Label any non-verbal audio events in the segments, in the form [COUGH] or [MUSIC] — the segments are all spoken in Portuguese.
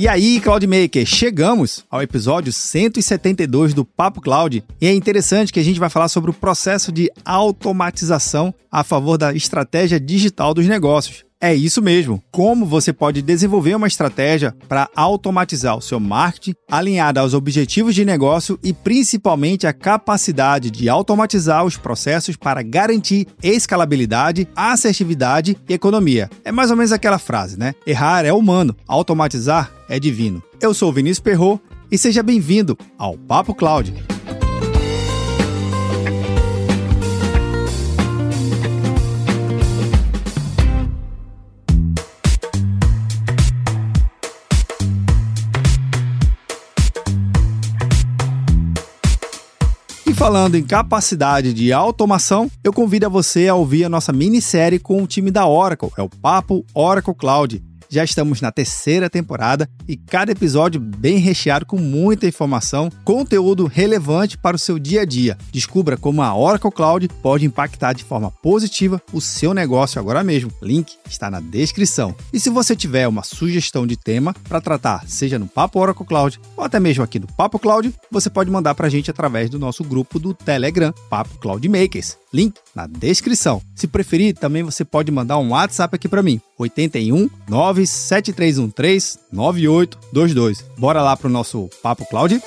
E aí, Cloudmaker, chegamos ao episódio 172 do Papo Cloud. E é interessante que a gente vai falar sobre o processo de automatização a favor da estratégia digital dos negócios. É isso mesmo. Como você pode desenvolver uma estratégia para automatizar o seu marketing, alinhada aos objetivos de negócio e principalmente a capacidade de automatizar os processos para garantir escalabilidade, assertividade e economia. É mais ou menos aquela frase, né? Errar é humano, automatizar é divino. Eu sou Vinícius Perro e seja bem-vindo ao Papo Cloud. Falando em capacidade de automação, eu convido a você a ouvir a nossa minissérie com o time da Oracle, é o Papo Oracle Cloud. Já estamos na terceira temporada e cada episódio bem recheado com muita informação, conteúdo relevante para o seu dia a dia. Descubra como a Oracle Cloud pode impactar de forma positiva o seu negócio agora mesmo. Link está na descrição. E se você tiver uma sugestão de tema para tratar, seja no Papo Oracle Cloud ou até mesmo aqui no Papo Cloud, você pode mandar para a gente através do nosso grupo do Telegram, Papo Cloud Makers. Link na descrição. Se preferir, também você pode mandar um WhatsApp aqui para mim, 81 97313 9822. Bora lá pro nosso Papo Cloud?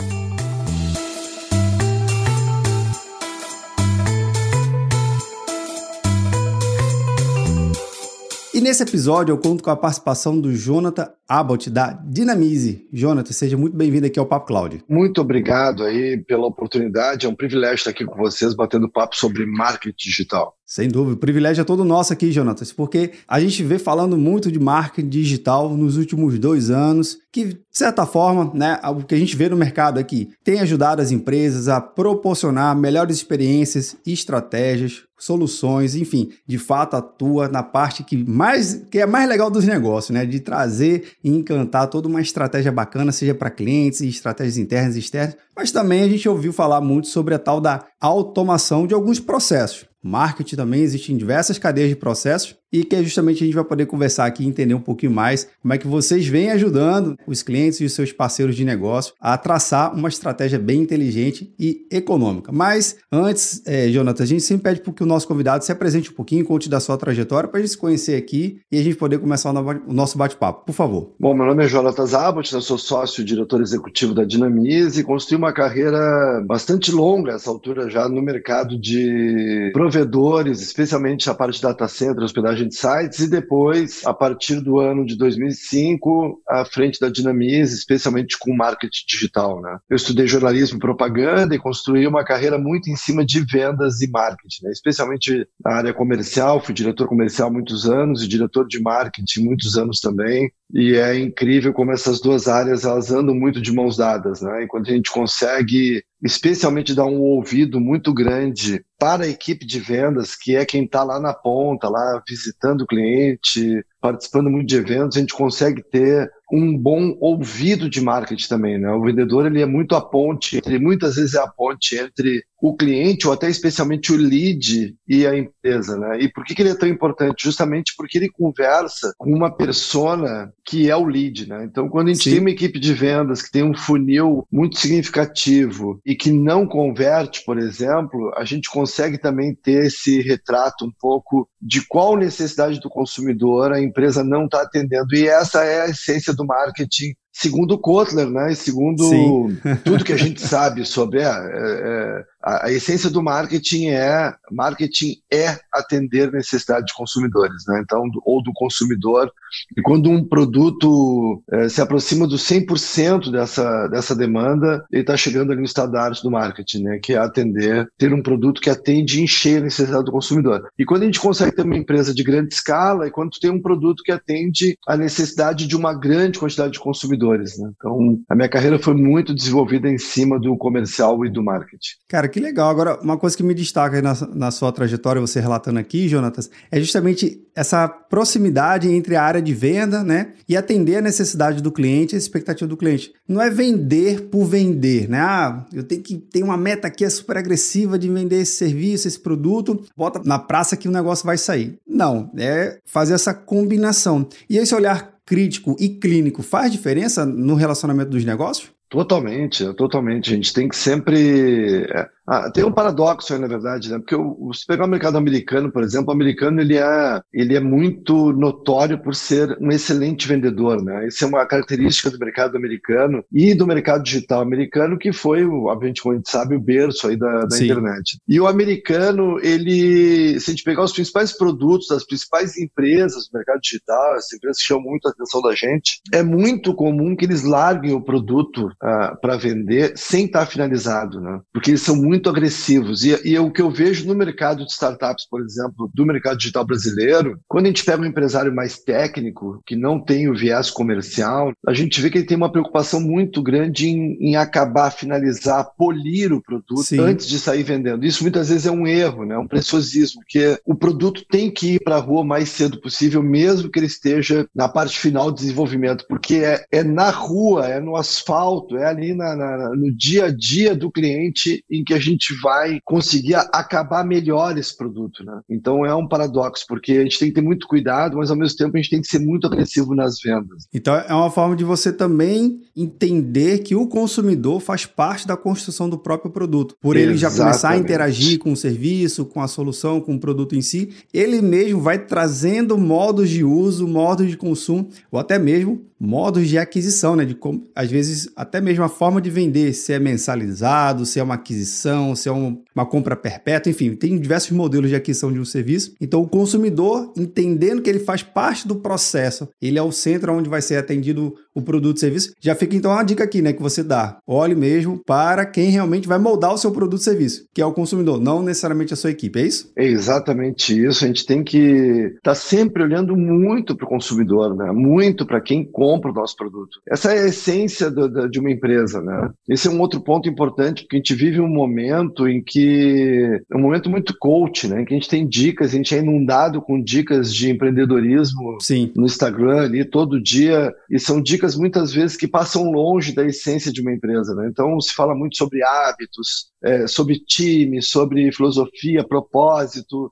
E nesse episódio eu conto com a participação do Jonathan Abbott, da Dinamize. Jonathan, seja muito bem-vindo aqui ao Papo Cloud. Muito obrigado aí pela oportunidade. É um privilégio estar aqui com vocês, batendo papo sobre marketing digital. Sem dúvida, o privilégio é todo nosso aqui, Jonatas, porque a gente vê falando muito de marketing digital nos últimos dois anos, que, de certa forma, né, o que a gente vê no mercado aqui tem ajudado as empresas a proporcionar melhores experiências, estratégias, soluções, enfim, de fato atua na parte que mais que é mais legal dos negócios, né, de trazer e encantar toda uma estratégia bacana, seja para clientes, estratégias internas e externas, mas também a gente ouviu falar muito sobre a tal da automação de alguns processos. Marketing também existem diversas cadeias de processos e que é justamente a gente vai poder conversar aqui e entender um pouquinho mais como é que vocês vêm ajudando os clientes e os seus parceiros de negócio a traçar uma estratégia bem inteligente e econômica. Mas antes, é, Jonathan, a gente sempre pede para que o nosso convidado se apresente um pouquinho, conte da sua trajetória para a gente se conhecer aqui e a gente poder começar o nosso bate-papo. Por favor. Bom, meu nome é Jonathan Zabot, eu sou sócio e diretor executivo da Dinamize e construí uma carreira bastante longa, essa altura já no mercado de provedores, especialmente a parte de data center, hospedagem de sites e depois, a partir do ano de 2005, à frente da Dinamize, especialmente com marketing digital. Né? Eu estudei jornalismo e propaganda e construí uma carreira muito em cima de vendas e marketing, né? especialmente na área comercial. Fui diretor comercial muitos anos e diretor de marketing muitos anos também. E é incrível como essas duas áreas elas andam muito de mãos dadas, né? Enquanto a gente consegue, especialmente, dar um ouvido muito grande para a equipe de vendas, que é quem está lá na ponta, lá visitando o cliente, participando muito de eventos, a gente consegue ter um bom ouvido de marketing também, né? O vendedor ele é muito a ponte, ele muitas vezes é a ponte entre o cliente ou até especialmente o lead e a empresa, né? E por que, que ele é tão importante? Justamente porque ele conversa com uma persona que é o lead, né? Então, quando a gente Sim. tem uma equipe de vendas que tem um funil muito significativo e que não converte, por exemplo, a gente consegue também ter esse retrato um pouco de qual necessidade do consumidor a empresa não está atendendo. E essa é a essência do marketing segundo Kotler, né, e segundo Sim. tudo que a gente sabe sobre é, é, a, a, essência do marketing é marketing é atender necessidade de consumidores, né? Então, ou do consumidor. E quando um produto é, se aproxima do 100% dessa, dessa demanda, ele está chegando ali no estado da arte do marketing, né? Que é atender, ter um produto que atende e encher a necessidade do consumidor. E quando a gente consegue ter uma empresa de grande escala, é quando tem um produto que atende a necessidade de uma grande quantidade de consumidores, né? Então, a minha carreira foi muito desenvolvida em cima do comercial e do marketing. Cara, que legal. Agora, uma coisa que me destaca na, na sua trajetória, você relatando aqui, Jonatas, é justamente essa proximidade entre a área de venda, né, e atender a necessidade do cliente, a expectativa do cliente. Não é vender por vender, né? Ah, eu tenho que ter uma meta aqui é super agressiva de vender esse serviço, esse produto, bota na praça que o negócio vai sair. Não, é fazer essa combinação. E esse olhar crítico e clínico faz diferença no relacionamento dos negócios? Totalmente, totalmente. A gente tem que sempre. É, ah, tem um paradoxo aí, na verdade, né? Porque o, se pegar o mercado americano, por exemplo, o americano ele é, ele é muito notório por ser um excelente vendedor, né? Isso é uma característica do mercado americano e do mercado digital americano, que foi, obviamente, como a gente sabe, o berço aí da, da internet. E o americano, ele, se a gente pegar os principais produtos das principais empresas do mercado digital, as empresas que chamam muito a atenção da gente, é muito comum que eles larguem o produto uh, para vender sem estar finalizado, né? Porque eles são muito agressivos. E, e o que eu vejo no mercado de startups, por exemplo, do mercado digital brasileiro, quando a gente pega um empresário mais técnico, que não tem o viés comercial, a gente vê que ele tem uma preocupação muito grande em, em acabar, finalizar, polir o produto Sim. antes de sair vendendo. Isso muitas vezes é um erro, né? um preciosismo, porque o produto tem que ir para a rua o mais cedo possível, mesmo que ele esteja na parte final do desenvolvimento, porque é, é na rua, é no asfalto, é ali na, na, no dia a dia do cliente em que a gente vai conseguir acabar melhor esse produto, né? Então é um paradoxo, porque a gente tem que ter muito cuidado, mas ao mesmo tempo a gente tem que ser muito agressivo nas vendas. Então é uma forma de você também entender que o consumidor faz parte da construção do próprio produto. Por ele Exatamente. já começar a interagir com o serviço, com a solução, com o produto em si, ele mesmo vai trazendo modos de uso, modos de consumo, ou até mesmo modos de aquisição, né? De como, às vezes, até mesmo a forma de vender, se é mensalizado, se é uma aquisição, se é um, uma compra perpétua, enfim, tem diversos modelos de aquisição de um serviço. Então, o consumidor, entendendo que ele faz parte do processo, ele é o centro onde vai ser atendido o produto e serviço. Já fica então uma dica aqui, né, que você dá. Olhe mesmo para quem realmente vai moldar o seu produto e serviço, que é o consumidor, não necessariamente a sua equipe, é isso? É exatamente isso. A gente tem que estar tá sempre olhando muito para o consumidor, né? Muito para quem compra o nosso produto. Essa é a essência do, do, de uma empresa, né? Esse é um outro ponto importante, porque a gente vive um momento em que é um momento muito coach, né? Em que a gente tem dicas, a gente é inundado com dicas de empreendedorismo Sim. no Instagram ali todo dia, e são dicas muitas vezes que passam longe da essência de uma empresa, né? Então se fala muito sobre hábitos, é, sobre time, sobre filosofia, propósito,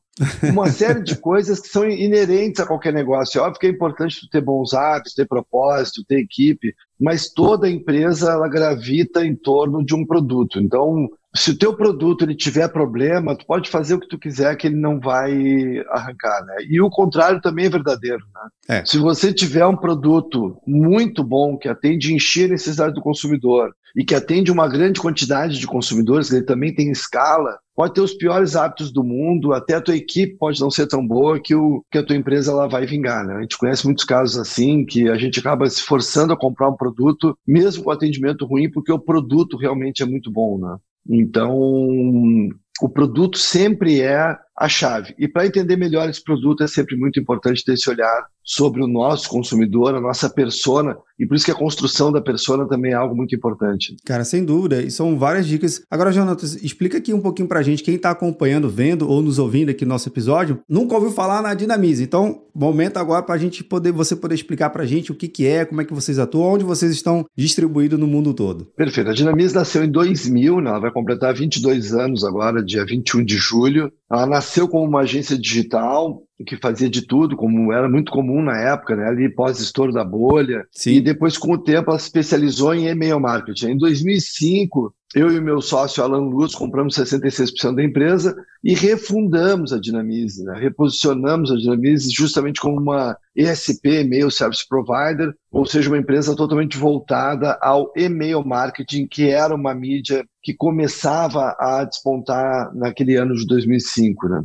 uma série de coisas que são inerentes a qualquer negócio. É óbvio que é importante ter bons hábitos, ter propósito, ter equipe, mas toda empresa ela gravita em torno de um produto. Então, se o teu produto ele tiver problema, tu pode fazer o que tu quiser que ele não vai arrancar, né? E o contrário também é verdadeiro, né? É. Se você tiver um produto muito bom que atende a encher a necessidade do consumidor e que atende uma grande quantidade de consumidores, ele também tem escala, pode ter os piores hábitos do mundo, até a tua equipe pode não ser tão boa que, o, que a tua empresa ela vai vingar, né? A gente conhece muitos casos assim, que a gente acaba se forçando a comprar um produto, mesmo com atendimento ruim, porque o produto realmente é muito bom, né? Então, o produto sempre é a chave. E para entender melhor esse produto é sempre muito importante ter esse olhar sobre o nosso consumidor, a nossa persona, e por isso que a construção da persona também é algo muito importante. Cara, sem dúvida, e são várias dicas. Agora, Jonatas, explica aqui um pouquinho pra gente, quem está acompanhando, vendo ou nos ouvindo aqui no nosso episódio, nunca ouviu falar na Dinamize. Então, momento agora para a gente poder, você poder explicar pra gente o que que é, como é que vocês atuam, onde vocês estão distribuídos no mundo todo. Perfeito. A Dinamize nasceu em 2000, né? ela vai completar 22 anos agora, dia 21 de julho. Ela nasceu como uma agência digital que fazia de tudo, como era muito comum na época, né? ali pós-estouro da bolha. Sim. E depois, com o tempo, ela se especializou em e-mail marketing. Em 2005, eu e o meu sócio Alan Lutz compramos 66% da empresa e refundamos a Dinamize, né? reposicionamos a Dinamize justamente como uma ESP, Email Service Provider, ou seja, uma empresa totalmente voltada ao e-mail marketing, que era uma mídia que começava a despontar naquele ano de 2005. Né?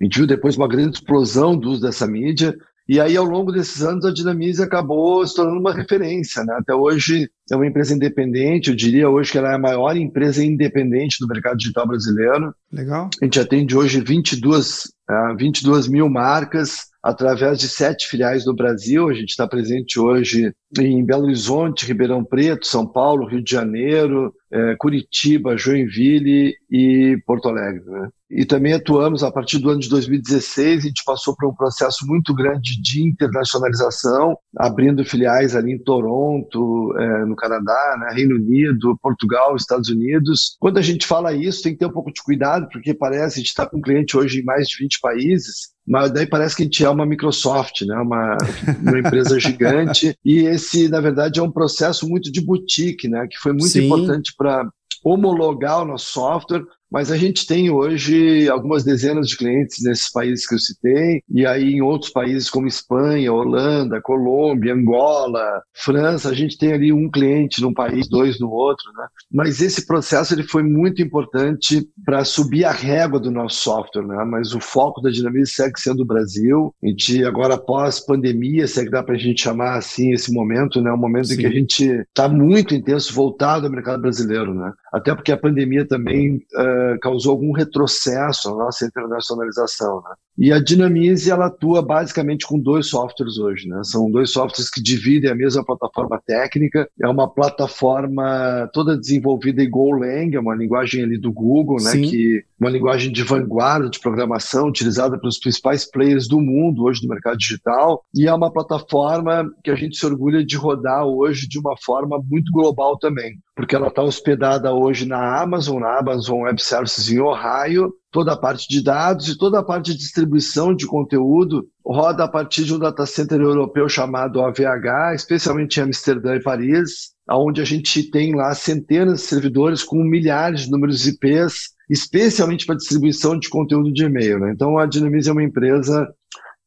A gente viu depois uma grande explosão do uso dessa mídia, e aí, ao longo desses anos, a Dinamize acabou se tornando uma referência. Né? Até hoje é uma empresa independente, eu diria hoje que ela é a maior empresa independente do mercado digital brasileiro. Legal. A gente atende hoje 22, uh, 22 mil marcas, através de sete filiais no Brasil. A gente está presente hoje em Belo Horizonte, Ribeirão Preto, São Paulo, Rio de Janeiro, é, Curitiba, Joinville e Porto Alegre. Né? E também atuamos a partir do ano de 2016, a gente passou por um processo muito grande de internacionalização, abrindo filiais ali em Toronto, é, no Canadá, né, Reino Unido, Portugal, Estados Unidos. Quando a gente fala isso, tem que ter um pouco de cuidado, porque parece que a gente está com um cliente hoje em mais de 20 20 países, mas daí parece que a gente é uma Microsoft, né? uma, uma empresa gigante, [LAUGHS] e esse, na verdade, é um processo muito de boutique, né? que foi muito Sim. importante para homologar o nosso software, mas a gente tem hoje algumas dezenas de clientes nesses países que eu citei, e aí em outros países como Espanha, Holanda, Colômbia, Angola, França, a gente tem ali um cliente num país, dois no outro, né? Mas esse processo ele foi muito importante para subir a régua do nosso software, né? Mas o foco da Dinamize segue sendo o Brasil. A gente agora pós pandemia, se é que dá para a gente chamar assim esse momento, né? Um momento Sim. em que a gente está muito intenso voltado ao mercado brasileiro, né? Até porque a pandemia também uh, causou algum retrocesso na nossa internacionalização. Né? E a Dinamize ela atua basicamente com dois softwares hoje. Né? São dois softwares que dividem a mesma plataforma técnica. É uma plataforma toda desenvolvida em Golang, é uma linguagem ali do Google, né? que uma linguagem de vanguarda de programação utilizada pelos principais players do mundo hoje no mercado digital. E é uma plataforma que a gente se orgulha de rodar hoje de uma forma muito global também porque ela está hospedada hoje na Amazon, na Amazon Web Services em Ohio. Toda a parte de dados e toda a parte de distribuição de conteúdo roda a partir de um data center europeu chamado AVH, especialmente em Amsterdã e Paris, onde a gente tem lá centenas de servidores com milhares de números IPs, especialmente para distribuição de conteúdo de e-mail. Né? Então, a Dynamize é uma empresa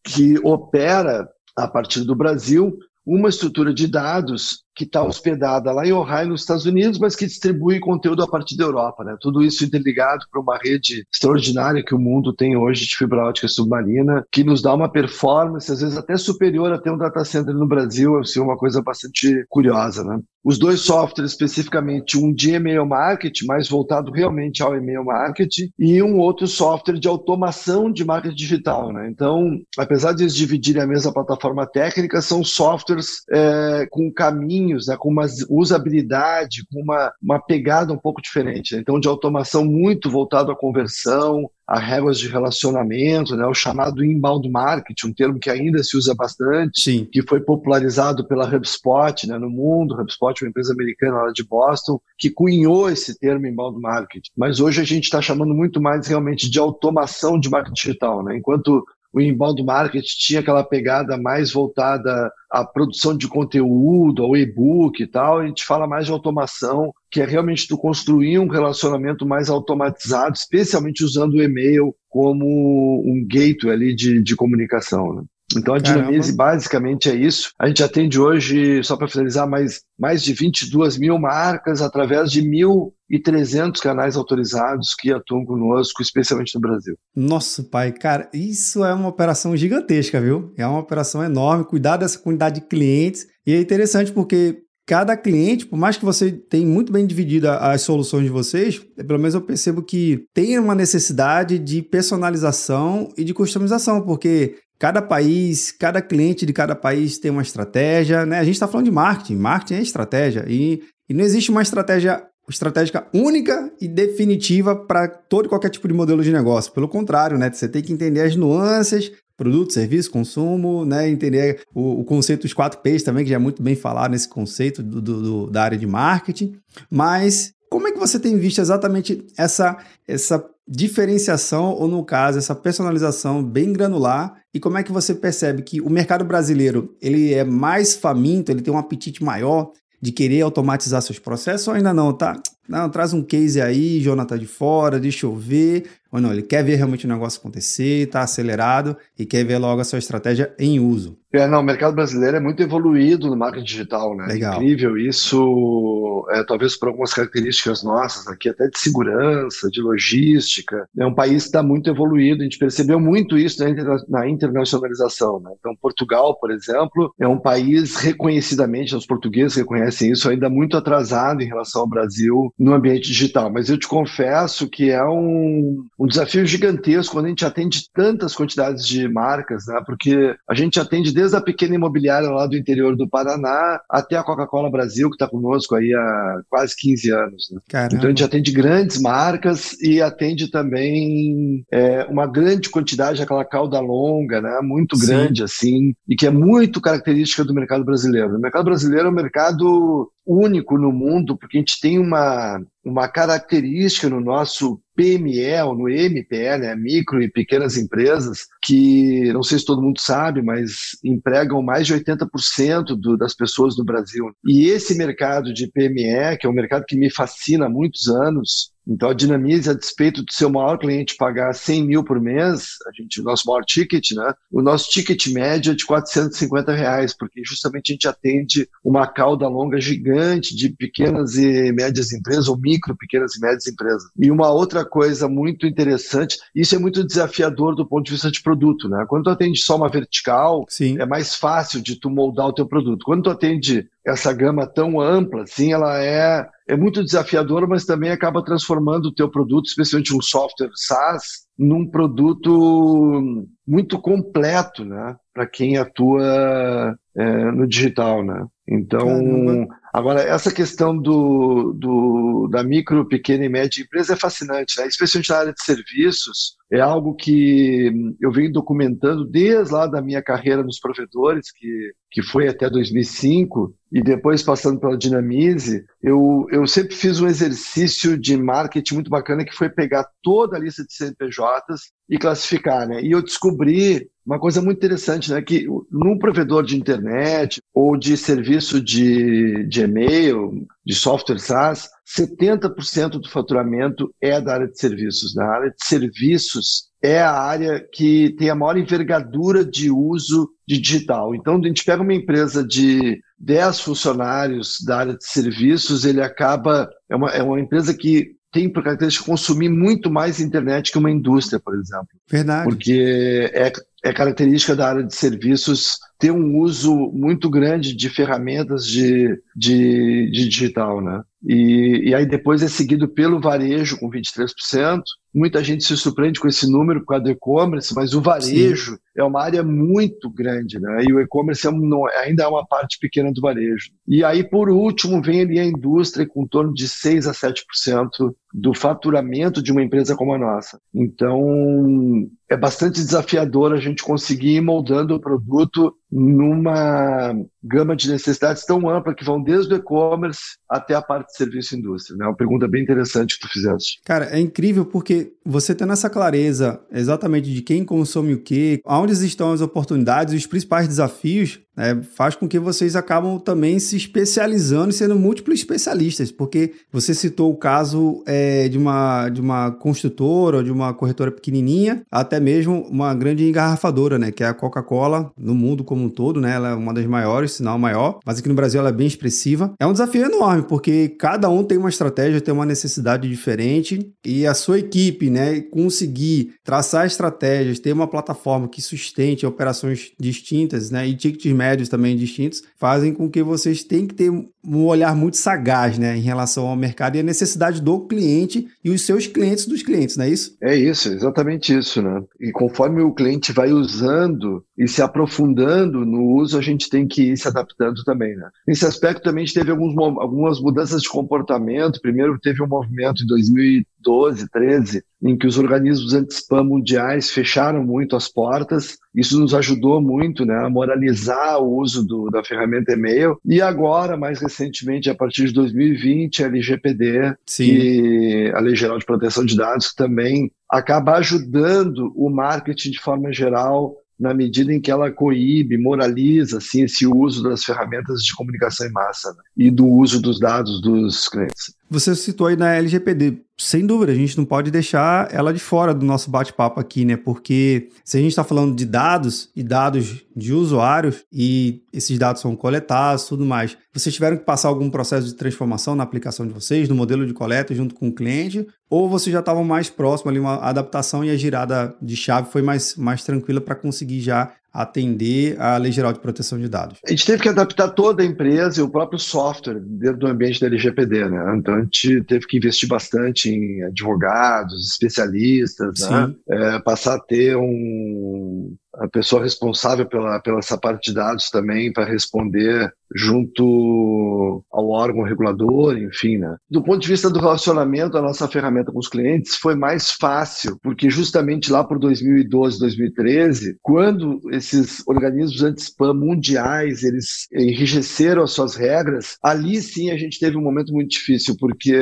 que opera a partir do Brasil uma estrutura de dados que está hospedada lá em Ohio, nos Estados Unidos, mas que distribui conteúdo a partir da Europa. Né? Tudo isso interligado para uma rede extraordinária que o mundo tem hoje de fibra ótica submarina, que nos dá uma performance, às vezes até superior a ter um data center no Brasil, assim, uma coisa bastante curiosa. Né? Os dois softwares, especificamente um de e-mail marketing, mais voltado realmente ao e-mail marketing, e um outro software de automação de marketing digital. Né? Então, apesar de eles dividirem a mesma plataforma técnica, são softwares é, com caminho caminhos, né, com uma usabilidade, com uma, uma pegada um pouco diferente. Né? Então, de automação muito voltado à conversão, a regras de relacionamento, né, o chamado inbound marketing, um termo que ainda se usa bastante, Sim. que foi popularizado pela HubSpot né, no mundo. HubSpot é uma empresa americana lá de Boston que cunhou esse termo inbound marketing. Mas hoje a gente está chamando muito mais realmente de automação de marketing digital. Né? Enquanto o inbound marketing tinha aquela pegada mais voltada à produção de conteúdo, ao e-book e tal. A gente fala mais de automação, que é realmente tu construir um relacionamento mais automatizado, especialmente usando o e-mail como um gateway ali de, de comunicação. Né? Então a Dinamize basicamente é isso. A gente atende hoje, só para finalizar, mais, mais de 22 mil marcas através de 1.300 canais autorizados que atuam conosco, especialmente no Brasil. Nossa, pai, cara, isso é uma operação gigantesca, viu? É uma operação enorme, cuidar dessa quantidade de clientes. E é interessante porque cada cliente, por mais que você tenha muito bem dividido as soluções de vocês, pelo menos eu percebo que tem uma necessidade de personalização e de customização, porque Cada país, cada cliente de cada país tem uma estratégia, né? A gente está falando de marketing, marketing é estratégia e, e não existe uma estratégia estratégica única e definitiva para todo e qualquer tipo de modelo de negócio. Pelo contrário, né? Você tem que entender as nuances, produto, serviço, consumo, né? Entender o, o conceito dos 4 P's também, que já é muito bem falado nesse conceito do, do, do, da área de marketing. Mas como é que você tem visto exatamente essa, essa diferenciação, ou no caso, essa personalização bem granular e como é que você percebe que o mercado brasileiro ele é mais faminto, ele tem um apetite maior de querer automatizar seus processos ou ainda não, tá? Não, traz um case aí, Jonathan de fora, deixa eu ver. Ou não, ele quer ver realmente o negócio acontecer, está acelerado e quer ver logo a sua estratégia em uso. É, não, o mercado brasileiro é muito evoluído no marketing digital, né? Legal. Incrível isso, é, talvez por algumas características nossas aqui, até de segurança, de logística. É um país que está muito evoluído, a gente percebeu muito isso na, interna na internacionalização, né? Então, Portugal, por exemplo, é um país reconhecidamente, os portugueses reconhecem isso, ainda muito atrasado em relação ao Brasil no ambiente digital. Mas eu te confesso que é um, um desafio gigantesco quando a gente atende tantas quantidades de marcas, né? Porque a gente atende desde a pequena imobiliária lá do interior do Paraná até a Coca-Cola Brasil, que está conosco aí há quase 15 anos. Né? Então a gente atende grandes marcas e atende também é, uma grande quantidade, aquela cauda longa, né? muito Sim. grande assim, e que é muito característica do mercado brasileiro. O mercado brasileiro é um mercado único no mundo, porque a gente tem uma uma característica no nosso PME ou no MPE, né, micro e pequenas empresas, que não sei se todo mundo sabe, mas empregam mais de 80% do, das pessoas no Brasil. E esse mercado de PME, que é um mercado que me fascina há muitos anos, então, a Dinamize, a despeito do seu maior cliente pagar 100 mil por mês, a gente, o nosso maior ticket, né? O nosso ticket médio é de 450 reais, porque justamente a gente atende uma cauda longa gigante de pequenas e médias empresas, ou micro, pequenas e médias empresas. E uma outra coisa muito interessante, isso é muito desafiador do ponto de vista de produto, né? Quando tu atende só uma vertical, Sim. é mais fácil de tu moldar o teu produto. Quando tu atende essa gama tão ampla, assim, ela é, é muito desafiadora, mas também acaba transformando o teu produto, especialmente um software SaaS, num produto muito completo, né? Para quem atua é, no digital, né? Então, Caramba. Agora, essa questão do, do, da micro, pequena e média empresa é fascinante, né? especialmente na área de serviços. É algo que eu venho documentando desde lá da minha carreira nos provedores, que, que foi até 2005, e depois passando pela Dinamize, eu, eu sempre fiz um exercício de marketing muito bacana que foi pegar toda a lista de CNPJs e classificar, né? E eu descobri uma coisa muito interessante, né? Que num provedor de internet ou de serviço de, de e-mail, de software SaaS, 70% do faturamento é da área de serviços. Na área de serviços é a área que tem a maior envergadura de uso de digital. Então, a gente pega uma empresa de 10 funcionários da área de serviços, ele acaba. É uma, é uma empresa que tem por característica consumir muito mais internet que uma indústria, por exemplo. Verdade. Porque é, é característica da área de serviços ter um uso muito grande de ferramentas de, de, de digital, né? E, e aí depois é seguido pelo varejo com 23%. Muita gente se surpreende com esse número por causa do e-commerce, mas o varejo Sim. é uma área muito grande, né? E o e-commerce é um, ainda é uma parte pequena do varejo. E aí, por último, vem ali a indústria com em torno de 6 a 7% do faturamento de uma empresa como a nossa. Então, é bastante desafiador a gente conseguir ir moldando o produto numa gama de necessidades tão ampla que vão desde o e-commerce até a parte de serviço e indústria. Né? uma pergunta bem interessante que tu fizeste. Cara, é incrível porque você tendo essa clareza exatamente de quem consome o que, onde estão as oportunidades e os principais desafios, né, faz com que vocês acabam também se especializando e sendo múltiplos especialistas, porque você citou o caso é, de, uma, de uma construtora de uma corretora pequenininha, até mesmo uma grande engarrafadora, né, que é a Coca-Cola, no mundo como um todo, né, ela é uma das maiores, se não maior, mas aqui no Brasil ela é bem expressiva. É um desafio enorme, porque cada um tem uma estratégia, tem uma necessidade diferente e a sua equipe, né, conseguir traçar estratégias, ter uma plataforma que sustente operações distintas, né, e tickets médios também distintos, fazem com que vocês tenham que ter um olhar muito sagaz, né, em relação ao mercado e a necessidade do cliente e os seus clientes dos clientes, não é isso? É isso, exatamente isso, né? E conforme o cliente vai usando e se aprofundando no uso, a gente tem que ir se adaptando também, né? Nesse aspecto também a gente teve alguns, algumas mudanças de comportamento. Primeiro teve um movimento em 2012, 13, em que os organismos anti-spam mundiais fecharam muito as portas. Isso nos ajudou muito né, a moralizar o uso do, da ferramenta e-mail. E agora, mais recentemente, a partir de 2020, a LGPD, Sim. a Lei Geral de Proteção de Dados, também acaba ajudando o marketing de forma geral na medida em que ela coíbe, moraliza assim, esse uso das ferramentas de comunicação em massa né? e do uso dos dados dos clientes. Você citou aí na LGPD. Sem dúvida, a gente não pode deixar ela de fora do nosso bate-papo aqui, né? Porque se a gente está falando de dados e dados de usuários e esses dados são coletados tudo mais, vocês tiveram que passar algum processo de transformação na aplicação de vocês, no modelo de coleta junto com o cliente, ou vocês já estavam mais próximo ali, uma adaptação e a girada de chave foi mais, mais tranquila para conseguir já atender à Lei Geral de Proteção de Dados? A gente teve que adaptar toda a empresa e o próprio software dentro do ambiente da LGPD, né? Então a gente teve que investir bastante em advogados, especialistas, né? É, passar a ter um a pessoa responsável pela, pela essa parte de dados também para responder junto ao órgão regulador, enfim, né? Do ponto de vista do relacionamento, a nossa ferramenta com os clientes foi mais fácil, porque justamente lá por 2012, 2013, quando esses organismos anti-spam mundiais, eles enrijeceram as suas regras, ali sim a gente teve um momento muito difícil, porque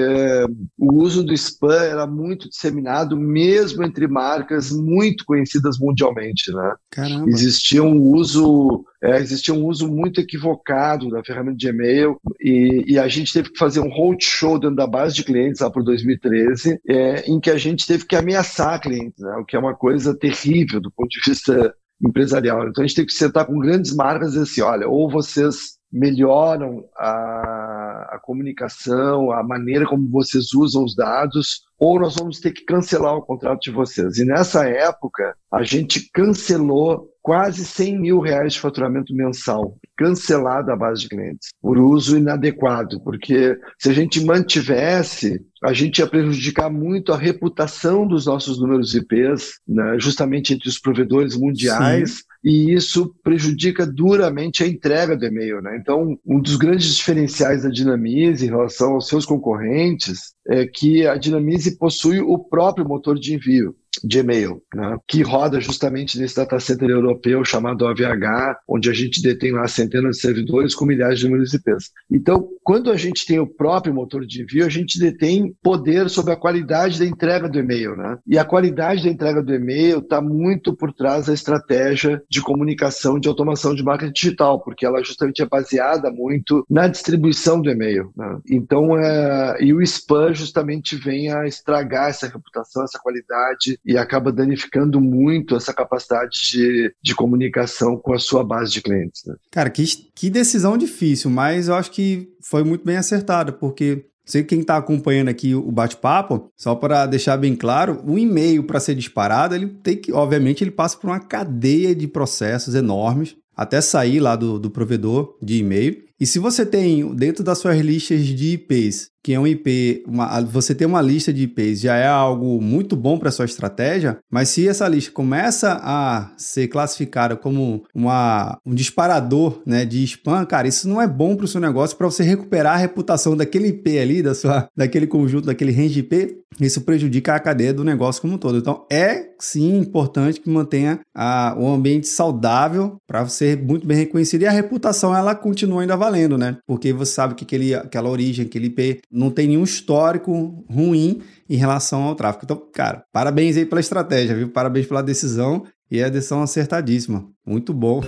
o uso do spam era muito disseminado, mesmo entre marcas muito conhecidas mundialmente, né? Caramba. Existia um uso é, existia um uso muito equivocado da ferramenta de e-mail e, e, a gente teve que fazer um roadshow dentro da base de clientes lá por 2013, é, em que a gente teve que ameaçar clientes, né, o que é uma coisa terrível do ponto de vista empresarial. Então a gente teve que sentar com grandes marcas e dizer assim, olha, ou vocês melhoram a, a comunicação, a maneira como vocês usam os dados, ou nós vamos ter que cancelar o contrato de vocês. E nessa época, a gente cancelou quase 100 mil reais de faturamento mensal cancelado a base de clientes por uso inadequado, porque se a gente mantivesse, a gente ia prejudicar muito a reputação dos nossos números IPs, né, justamente entre os provedores mundiais. Sim e isso prejudica duramente a entrega do e-mail. Né? Então, um dos grandes diferenciais da Dinamize em relação aos seus concorrentes é que a Dinamize possui o próprio motor de envio de e-mail, né, que roda justamente nesse data center europeu chamado AVH, onde a gente detém lá centenas de servidores com milhares de números IPs. Então, quando a gente tem o próprio motor de envio, a gente detém poder sobre a qualidade da entrega do e-mail. Né? E a qualidade da entrega do e-mail está muito por trás da estratégia de comunicação, de automação de marketing digital, porque ela justamente é baseada muito na distribuição do e-mail. Né? Então, é... e o spam justamente vem a estragar essa reputação, essa qualidade e acaba danificando muito essa capacidade de, de comunicação com a sua base de clientes. Né? Cara, que, que decisão difícil, mas eu acho que foi muito bem acertada, porque sei quem está acompanhando aqui o bate-papo, só para deixar bem claro, o e-mail para ser disparado, ele tem que, obviamente, ele passa por uma cadeia de processos enormes até sair lá do, do provedor de e-mail. E se você tem dentro das suas listas de IPs que é um IP, uma, você ter uma lista de IPs já é algo muito bom para sua estratégia, mas se essa lista começa a ser classificada como uma, um disparador né, de spam, cara, isso não é bom para o seu negócio para você recuperar a reputação daquele IP ali, da sua, daquele conjunto, daquele range IP, isso prejudica a cadeia do negócio como um todo. Então, é sim importante que mantenha a, um ambiente saudável para ser muito bem reconhecido e a reputação ela continua ainda valendo, né? Porque você sabe que aquele, aquela origem, aquele IP não tem nenhum histórico ruim em relação ao tráfego. Então, cara, parabéns aí pela estratégia, viu? Parabéns pela decisão e a decisão acertadíssima. Muito bom.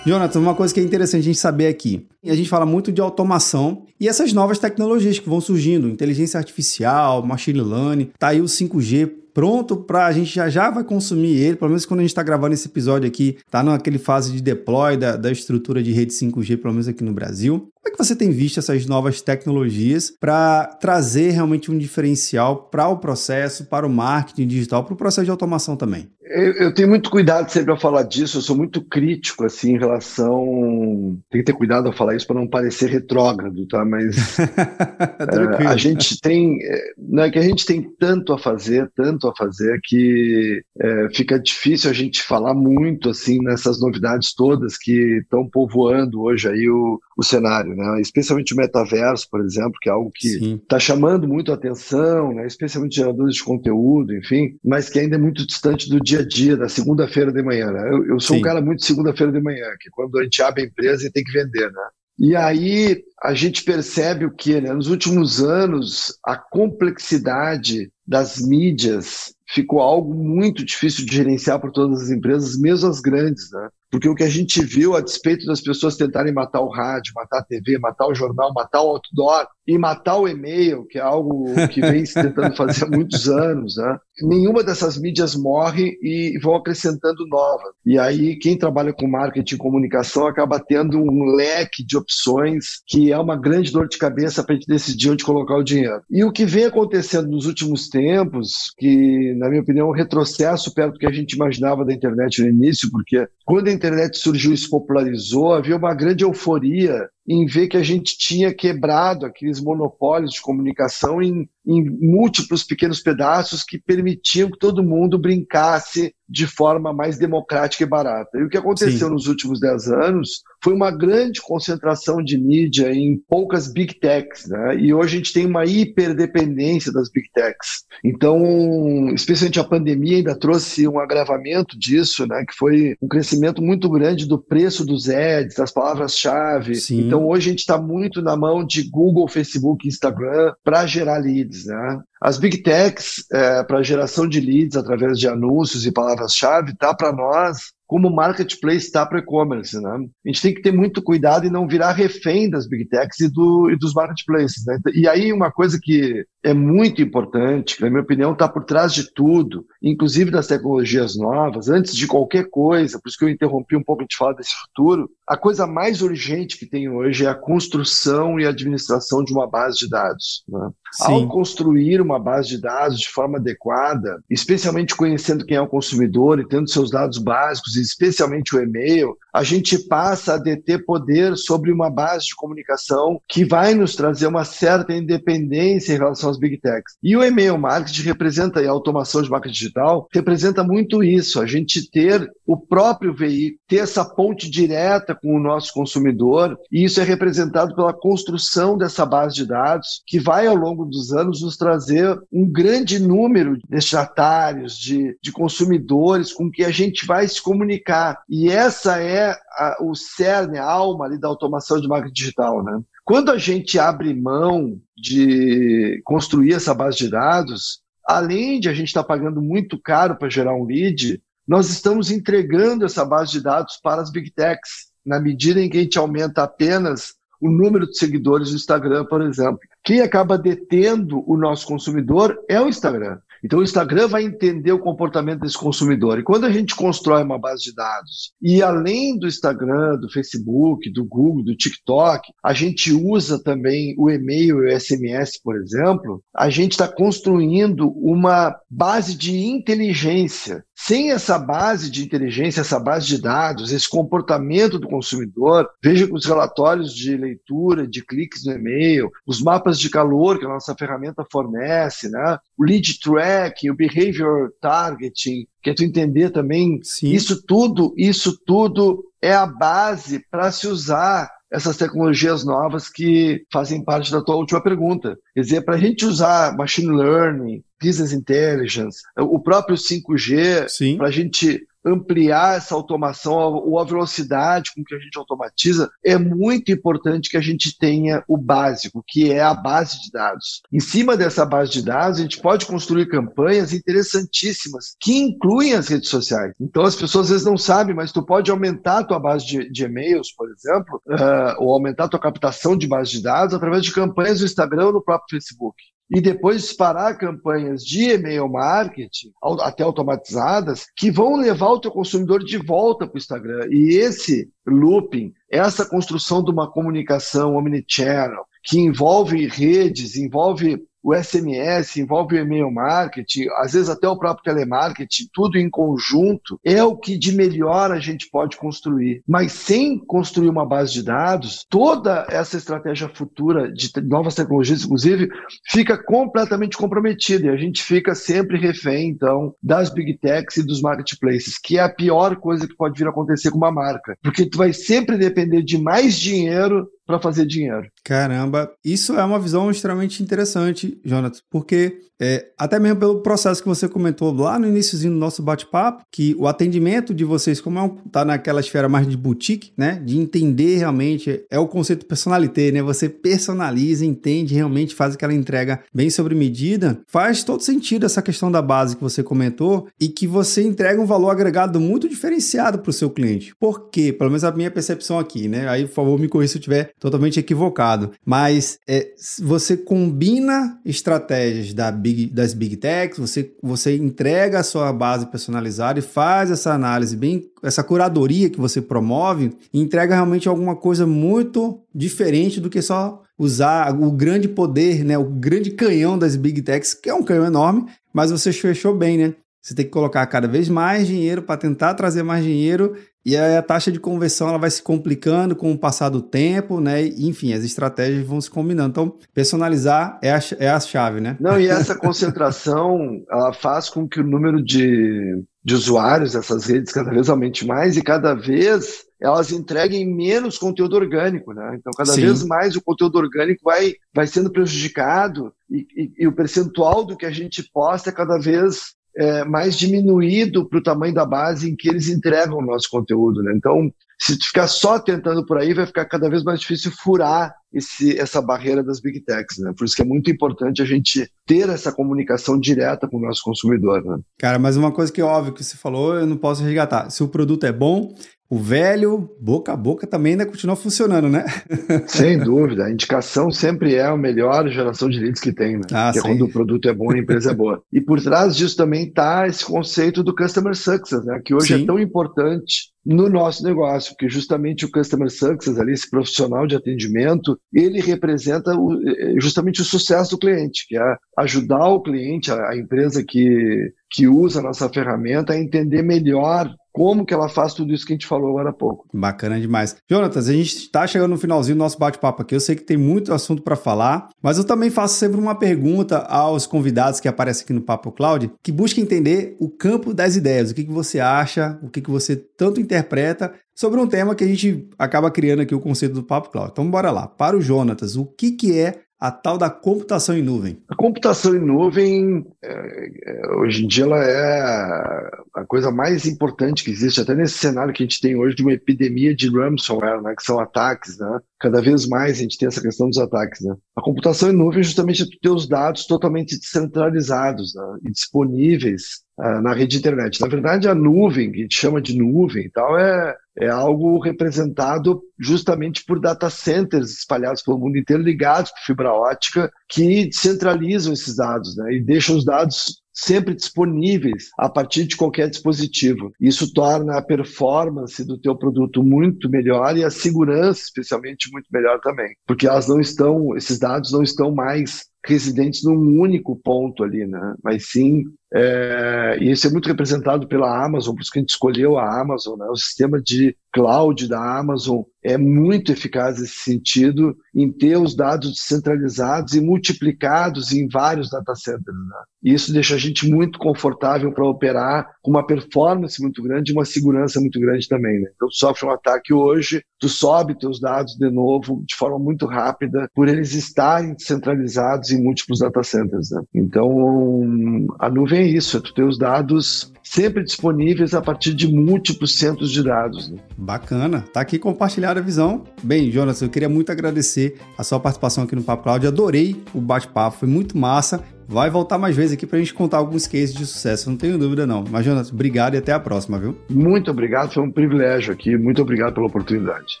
Jonathan, uma coisa que é interessante a gente saber aqui. A gente fala muito de automação e essas novas tecnologias que vão surgindo, inteligência artificial, machine learning, tá aí o 5G pronto para a gente já já vai consumir ele, pelo menos quando a gente está gravando esse episódio aqui, tá naquele fase de deploy da, da estrutura de rede 5G, pelo menos aqui no Brasil. Como é que você tem visto essas novas tecnologias para trazer realmente um diferencial para o processo, para o marketing digital, para o processo de automação também? Eu, eu, tenho muito cuidado sempre a falar disso, eu sou muito crítico assim em relação. Tem que ter cuidado ao falar isso para não parecer retrógrado, tá? Mas [LAUGHS] é, a gente tem. É, não é que a gente tem tanto a fazer, tanto a fazer, que é, fica difícil a gente falar muito assim nessas novidades todas que estão povoando hoje aí o, o cenário, né? Especialmente o metaverso, por exemplo, que é algo que está chamando muito a atenção, né? Especialmente geradores de conteúdo, enfim, mas que ainda é muito distante do dia dia a dia, da segunda-feira de manhã. Né? Eu, eu sou Sim. um cara muito segunda-feira de manhã, que quando a gente abre a empresa e tem que vender, né? E aí a gente percebe o que, né? Nos últimos anos, a complexidade das mídias ficou algo muito difícil de gerenciar por todas as empresas, mesmo as grandes, né? Porque o que a gente viu, a despeito das pessoas tentarem matar o rádio, matar a TV, matar o jornal, matar o outdoor e matar o e-mail, que é algo que vem se tentando fazer há muitos anos, né? nenhuma dessas mídias morre e vão acrescentando novas. E aí, quem trabalha com marketing e comunicação acaba tendo um leque de opções que é uma grande dor de cabeça para a gente decidir onde colocar o dinheiro. E o que vem acontecendo nos últimos tempos, que, na minha opinião, é um retrocesso perto do que a gente imaginava da internet no início, porque quando a internet surgiu e se popularizou, havia uma grande euforia em ver que a gente tinha quebrado aqueles monopólios de comunicação em, em múltiplos pequenos pedaços que permitiam que todo mundo brincasse de forma mais democrática e barata. E o que aconteceu Sim. nos últimos dez anos foi uma grande concentração de mídia em poucas big techs, né? E hoje a gente tem uma hiperdependência das big techs. Então, especialmente a pandemia ainda trouxe um agravamento disso, né? Que foi um crescimento muito grande do preço dos ads, das palavras-chave. Então, hoje a gente está muito na mão de Google, Facebook, Instagram para gerar leads, né? As big techs, é, para geração de leads através de anúncios e palavras-chave, tá para nós como marketplace está para e-commerce, né? A gente tem que ter muito cuidado e não virar refém das big techs e, do, e dos marketplaces, né? E aí uma coisa que é muito importante, na minha opinião está por trás de tudo, inclusive das tecnologias novas, antes de qualquer coisa, por isso que eu interrompi um pouco de falar desse futuro, a coisa mais urgente que tem hoje é a construção e administração de uma base de dados. Né? Ao construir uma base de dados de forma adequada, especialmente conhecendo quem é o consumidor e tendo seus dados básicos, especialmente o e-mail, a gente passa a deter poder sobre uma base de comunicação que vai nos trazer uma certa independência em relação às big techs. E o e-mail marketing representa, e a automação de marketing digital, representa muito isso, a gente ter o próprio veículo, ter essa ponte direta com o nosso consumidor, e isso é representado pela construção dessa base de dados, que vai ao longo dos anos nos trazer um grande número de destinatários, de, de consumidores com que a gente vai se comunicar. E essa é a, o cerne, a alma ali da automação de marketing digital, né? Quando a gente abre mão de construir essa base de dados, além de a gente estar tá pagando muito caro para gerar um lead, nós estamos entregando essa base de dados para as big techs, na medida em que a gente aumenta apenas o número de seguidores do Instagram, por exemplo. Quem acaba detendo o nosso consumidor é o Instagram. Então o Instagram vai entender o comportamento desse consumidor. E quando a gente constrói uma base de dados, e além do Instagram, do Facebook, do Google, do TikTok, a gente usa também o e-mail e o SMS, por exemplo, a gente está construindo uma base de inteligência sem essa base de inteligência, essa base de dados, esse comportamento do consumidor, veja que os relatórios de leitura, de cliques no e-mail, os mapas de calor que a nossa ferramenta fornece, né? o lead tracking, o behavior targeting, que é tu entender também, Sim. isso tudo, isso tudo é a base para se usar essas tecnologias novas que fazem parte da tua última pergunta. Quer dizer, para a gente usar machine learning, business intelligence, o próprio 5G, para a gente ampliar essa automação ou a velocidade com que a gente automatiza, é muito importante que a gente tenha o básico, que é a base de dados. Em cima dessa base de dados, a gente pode construir campanhas interessantíssimas que incluem as redes sociais. Então as pessoas às vezes não sabem, mas tu pode aumentar a tua base de, de e-mails, por exemplo, uh, ou aumentar a tua captação de base de dados através de campanhas no Instagram ou no próprio Facebook e depois disparar campanhas de e-mail marketing, até automatizadas, que vão levar o teu consumidor de volta para o Instagram. E esse looping, essa construção de uma comunicação omnichannel, que envolve redes, envolve o SMS, envolve o e-mail marketing, às vezes até o próprio telemarketing, tudo em conjunto, é o que de melhor a gente pode construir. Mas sem construir uma base de dados, toda essa estratégia futura de novas tecnologias, inclusive, fica completamente comprometida e a gente fica sempre refém, então, das big techs e dos marketplaces, que é a pior coisa que pode vir a acontecer com uma marca, porque tu vai sempre depender de mais dinheiro para fazer dinheiro. Caramba, isso é uma visão extremamente interessante, Jonathan, porque é, até mesmo pelo processo que você comentou lá no iníciozinho do nosso bate-papo, que o atendimento de vocês, como é um, tá naquela esfera mais de boutique, né? De entender realmente, é o conceito personalité, né? Você personaliza, entende, realmente faz aquela entrega bem sobre medida. Faz todo sentido essa questão da base que você comentou e que você entrega um valor agregado muito diferenciado para o seu cliente. Por quê? Pelo menos a minha percepção aqui, né? Aí, por favor, me corrija se eu estiver totalmente equivocado. Mas é, você combina estratégias da big, das big techs, você, você entrega a sua base personalizada e faz essa análise bem, essa curadoria que você promove, e entrega realmente alguma coisa muito diferente do que só usar o grande poder, né, o grande canhão das big techs, que é um canhão enorme, mas você fechou bem, né? Você tem que colocar cada vez mais dinheiro para tentar trazer mais dinheiro e aí a taxa de conversão ela vai se complicando com o passar do tempo, né? E, enfim, as estratégias vão se combinando. Então, personalizar é a, é a chave, né? Não, e essa concentração, [LAUGHS] ela faz com que o número de, de usuários dessas redes cada vez aumente mais e cada vez elas entreguem menos conteúdo orgânico, né? Então, cada Sim. vez mais o conteúdo orgânico vai, vai sendo prejudicado e, e, e o percentual do que a gente posta é cada vez é, mais diminuído para o tamanho da base em que eles entregam o nosso conteúdo, né? Então, se tu ficar só tentando por aí, vai ficar cada vez mais difícil furar esse, essa barreira das big techs, né? Por isso que é muito importante a gente ter essa comunicação direta com o nosso consumidor, né? Cara, mas uma coisa que é óbvio que você falou, eu não posso resgatar. Se o produto é bom, o velho, boca a boca também ainda continua funcionando, né? [LAUGHS] Sem dúvida. A indicação sempre é a melhor geração de leads que tem, né? Ah, que é quando o produto é bom a empresa é boa. [LAUGHS] E por trás disso também está esse conceito do customer success, né? Que hoje é sim. é tão importante no nosso negócio, porque justamente o customer success, ali, esse profissional de atendimento, ele representa o, é, justamente o sucesso do cliente, que é ajudar o cliente, a, a empresa que, que usa a nossa ferramenta, a entender melhor como que ela faz tudo isso que a gente falou agora há pouco. Bacana demais. Jonatas, a gente está chegando no finalzinho do nosso bate-papo aqui. Eu sei que tem muito assunto para falar, mas eu também faço sempre uma pergunta aos convidados que aparecem aqui no Papo Cloud, que busca entender o campo das ideias. O que, que você acha, o que, que você tanto interpreta sobre um tema que a gente acaba criando aqui o conceito do Papo Cloud. Então, bora lá. Para o Jonatas, o que, que é a tal da computação em nuvem? A computação em nuvem, é, é, hoje em dia, ela é a coisa mais importante que existe, até nesse cenário que a gente tem hoje de uma epidemia de ransomware, né, que são ataques, né? Cada vez mais a gente tem essa questão dos ataques, né? A computação em nuvem é justamente ter os dados totalmente descentralizados né, e disponíveis uh, na rede de internet. Na verdade, a nuvem, que a gente chama de nuvem e tal, é, é algo representado justamente por data centers espalhados pelo mundo inteiro, ligados por fibra ótica, que centralizam esses dados né, e deixam os dados sempre disponíveis a partir de qualquer dispositivo. Isso torna a performance do teu produto muito melhor e a segurança, especialmente, muito melhor também, porque elas não estão, esses dados não estão mais residentes num único ponto ali, né? Mas sim, é, e isso é muito representado pela Amazon, por isso que a gente escolheu a Amazon, né? O sistema de cloud da Amazon é muito eficaz nesse sentido, em ter os dados descentralizados e multiplicados em vários data centers. Né? E isso deixa a gente muito confortável para operar com uma performance muito grande e uma segurança muito grande também. Né? Então, tu sofre um ataque hoje, tu sobe teus dados de novo de forma muito rápida, por eles estarem descentralizados em múltiplos data centers. Né? Então, a nuvem é isso, é tu ter os dados sempre disponíveis a partir de múltiplos centros de dados. Né? Bacana, tá aqui compartilhar a visão. Bem, Jonas, eu queria muito agradecer a sua participação aqui no Papo Cloud. Adorei o bate-papo, foi muito massa vai voltar mais vezes aqui para a gente contar alguns cases de sucesso, não tenho dúvida não. Mas, Jonas, obrigado e até a próxima, viu? Muito obrigado, foi um privilégio aqui, muito obrigado pela oportunidade.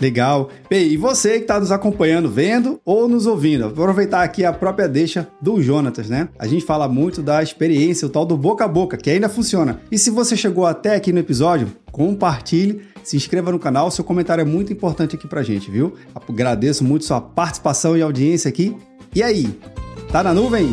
Legal. Bem, e você que está nos acompanhando, vendo ou nos ouvindo, aproveitar aqui a própria deixa do Jonatas, né? A gente fala muito da experiência, o tal do boca a boca, que ainda funciona. E se você chegou até aqui no episódio, compartilhe se inscreva no canal, seu comentário é muito importante aqui pra gente, viu? Agradeço muito sua participação e audiência aqui. E aí, tá na nuvem?